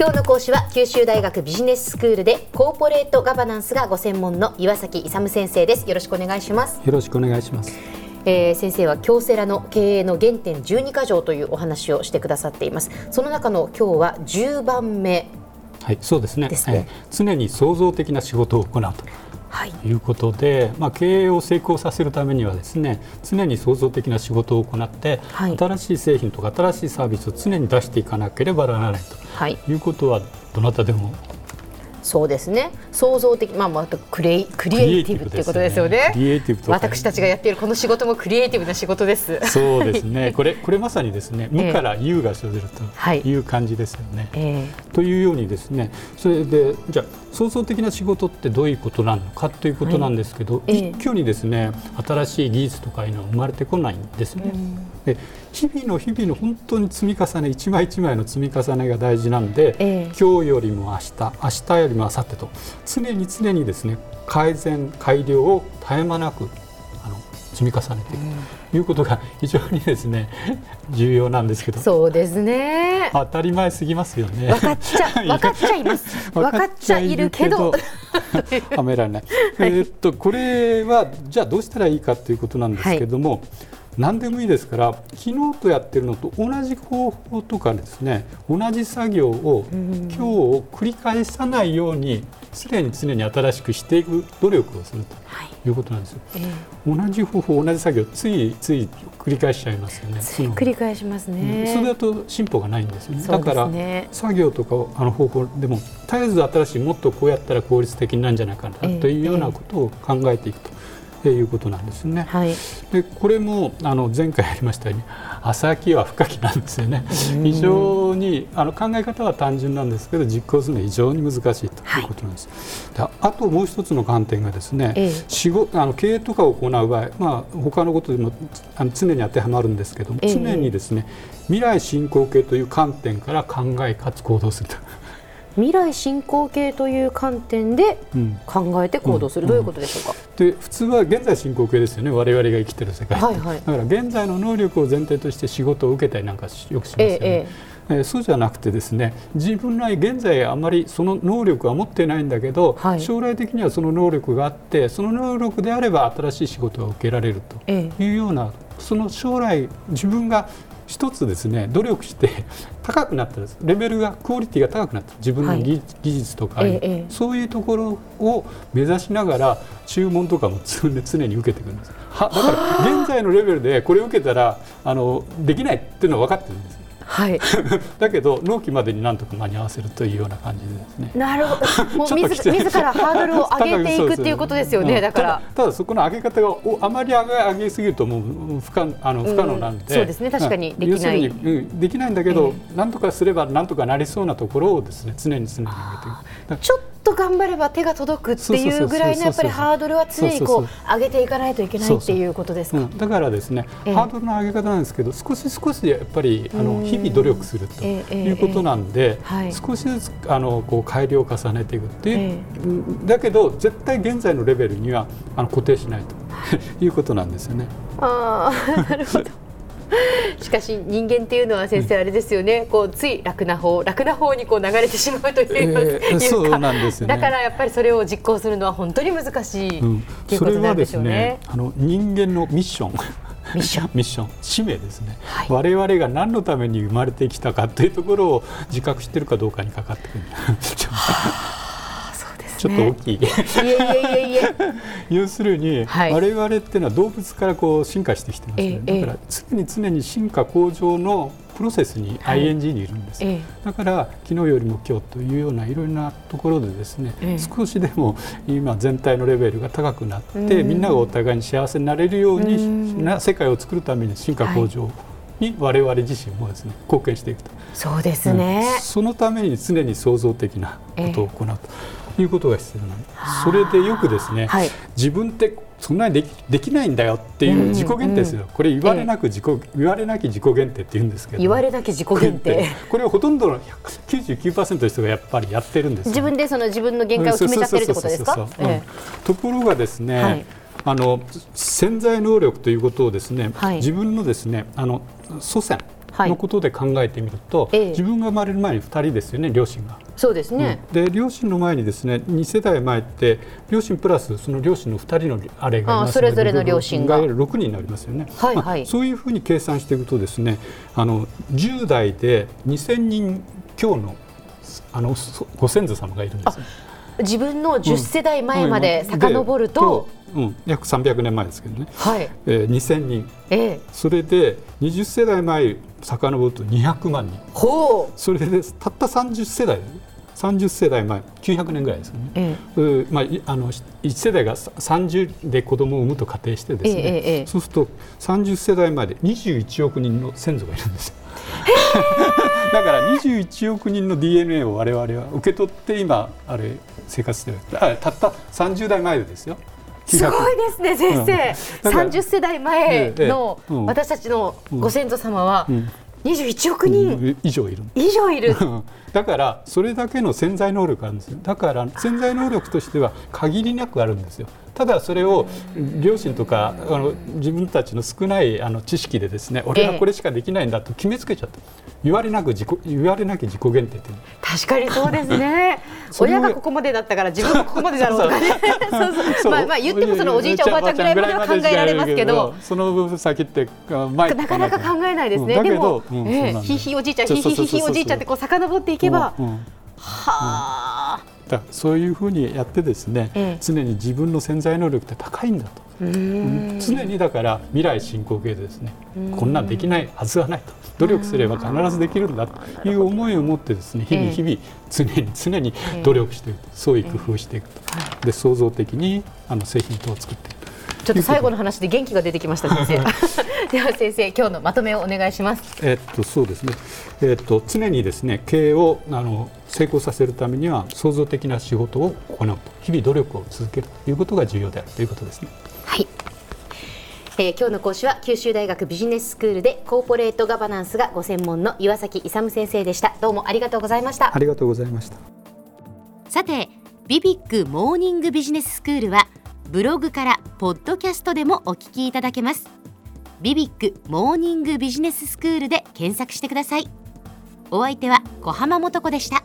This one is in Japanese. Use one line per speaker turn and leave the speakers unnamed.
今日の講師は九州大学ビジネススクールでコーポレートガバナンスがご専門の岩崎勇先生です。よろしくお願いします。
よろしくお願いします。
えー、先生は京セラの経営の原点12か条というお話をしてくださっています。その中の今日は10番目。
はいそうですね。ね、えー、常に創造的な仕事を行うと。はい、いうことで、まあ、経営を成功させるためにはですね常に創造的な仕事を行って、はい、新しい製品とか新しいサービスを常に出していかなければならないということはどなたでも
そうですね。創造的まあまたクリエクリエイティブっていうことですよね。クリエイティブ私たちがやっているこの仕事もクリエイティブな仕事です。
そうですね。これこれまさにですね 無から有が生ずるという感じですよね、えー、というようにですねそれでじゃあ創造的な仕事ってどういうことなのかということなんですけど、はい、一挙にですね新しい技術とかいうのは生まれてこないんですね。で日々の日々の本当に積み重ね一枚一枚の積み重ねが大事なんで、えー、今日よりも明日明日よりも明後日と常に常にですね改善改良を絶え間なくあの積み重ねていく。ということが非常にですね 重要なんですけど。
そうですね。
当たり前すぎますよね。
分かっちゃ 分かっちゃいます。分かっちゃいるけど。
はめられない、はい、えー、っとこれはじゃあどうしたらいいかということなんですけども、はい何でもいいですから昨日とやってるのと同じ方法とかですね同じ作業を今日を繰り返さないように常に常に新しくしていく努力をするとい。うことなんですよ、はいえ。ー、同じ方法同じ作業ついつい繰り返しちゃいますよね
繰り返しますね、
うん、それだと進歩がないんですよね、ね、だから作業とかあの方法でも絶えず新しいもっとこうやったら効率的なんじゃないかなというようなことを考えていくと。いうことなんですね。はい、でこれもあの前回やりましたように浅きは深きなんですよね。非常にあの考え方は単純なんですけど実行するのは非常に難しいということなんです。はい、あともう一つの観点がですね、ええ、仕事あの経営とかを行う場合、まあ他のことでもあの常に当てはまるんですけども、常にですね未来進行形という観点から考えかつ行動すると。
未来進行形という観点で考えて行動する、うん、どういうことでしょうか、
で普通は現在進行形ですよね。我々が生きてる世界、はいはい、だから現在の能力を前提として仕事を受けたりなんかよくしますよね。えええそうじゃなくてですね自分の現在あまりその能力は持ってないんだけど、はい、将来的にはその能力があってその能力であれば新しい仕事が受けられるというような、その将来自分が一つですね努力して 高くなったレベルがクオリティが高くなった。自分の技術とか、ええ、そういうところを目指しながら注文とかも常に受けていくんです。はだから現在のレベルでこれを受けたらあのできないっていうのは分かってるんですはい、だけど納期までになんとか間に合わせるというような感じですね。
なるほど。もう自自らハードルを 上げていくっていうことですよね。うん、だから。
ただそこの上げ方がおあまり上げ上げすぎるともう不可あの不可能なんで、うん、
そうですね。確かにできない。
要するに、うん、できないんだけど、えー、なんとかすればなんとかなりそうなところをですね常に常に上
げていく。ちょっと頑張れば手が届くっていうぐらいのやっぱりハードルは常にこう上げていかないといけないっていうことですか？
だからですね、えー、ハードルの上げ方なんですけど少し少しやっぱりあの日々努力するということなんで、少しずつあのこう改良を重ねていくっていう、だけど絶対現在のレベルにはあの固定しないと。いうことなんですよね。
あなるほど しかし人間っていうのは先生あれですよね、こうつい楽な方楽な方にこう流れてしまうという,、えー、そうなんですよ、ね、だからやっぱりそれを実行するのは本当に難しい、うん、っていうことなんでしょうね。ね
あの人間のミッション。
ミッション。
ミッション。使命ですね、はい、我々が何のために生まれてきたかというところを自覚しているかどうかにかかってくる。ちょっと大きい。いえいえいえ 要するに、はい、我々っていうのは動物からこう進化してきてますね。だから常に常に進化向上のプロセスに ING にいるんです、はい、だから昨日よりも今日というようないろんなところでですね、え少しでも今全体のレベルが高くなって、みんながお互いに幸せになれるようにな世界を作るために進化向上に我々自身もですね貢献していくと。
そうですね、
うん、そのために常に創造的なことを行うと。いうことが必要なん。それでよくですね、はい、自分ってそんなにできできないんだよっていう自己限定ですよ、うんうん、これ言われなく自己、え言われなき自己限定って言うんですけど。
言われなき自己限定。
これはほとんどの99%の人がやっぱりやってるんです
自分でその自分の限界を決めちゃってるってことですか？
ところがですね、はい、あの潜在能力ということをですね、はい、自分のですねあの祖先のことで考えてみると、はい、自分が生まれる前に2人ですよね両親が。
そうですね、
うん、で両親の前にですね2世代前って両親プラスその両親の2人のあれが
それぞれの両親が。
6人になりますよね、はいはい、まあ、そういうふうに計算していくとですねあの10代で2000人強のあのご先祖様がいるんです
自分の10世代前まで遡ると、
うん、約300年前ですけどね、はい。えー、2000人、えー、それで20世代前遡ると200万人。ほう。それでたった30世代30世代前900年ぐらいですよね、ええ。まあ、あの1世代が30で子供を産むと仮定してですね、ええ、そうすると30世代前で21億人の先祖がいるんですよ。だから21億人の DNA を我々は受け取って今あれ生活してる。あたった30代前でですよ。
すごいですね先生、うん、30世代前の私たちのご先祖様は21億人。
以上いる。
以上いる。
だからそれだけの潜在能力があるんですよ。だから潜在能力としては限りなくあるんですよ。ただそれを両親とかあの自分たちの少ないあの知識でですね俺はこれしかできないんだと決めつけちゃった、言われなく自己言われなき自己限定って
確かにそうですね親がここまでだったから自分もここまでだろうとかね。そうそう。まあまあ言ってもそのおじいちゃんおばあちゃんぐらいまでは考えられますけど。
その先って
なかなか考えないですね、でも、うんえー、ひひおじいちゃんひひひひおじいちゃんってこう遡っていけば、は
そういうふうにやってですね、ええ、常に自分の潜在能力って高いんだと、うん、常にだから未来進行形でですねこんなんできないはずはないと。努力すれば必ずできるんだという思いを持ってですね日々日々常に常に努力していく創意工夫していくと、で創造的にあの製品等を作っていく
ちょっと最後の話で元気が出てきました先生。では先生今日のまとめをお願いします。
えっとそうですね。えっと常にですね経営をあの成功させるためには創造的な仕事を行うと。日々努力を続けるということが重要であるということですね
はい。えー、今日の講師は九州大学ビジネススクールでコーポレートガバナンスがご専門の岩崎勇先生でした。どうもありがとうございました。
ありがとうございました。
さてビビックモーニングビジネススクールはブログからポッドキャストでもお聞きいただけます。ビビックモーニングビジネススクールで検索してください。お相手は小浜もとこでした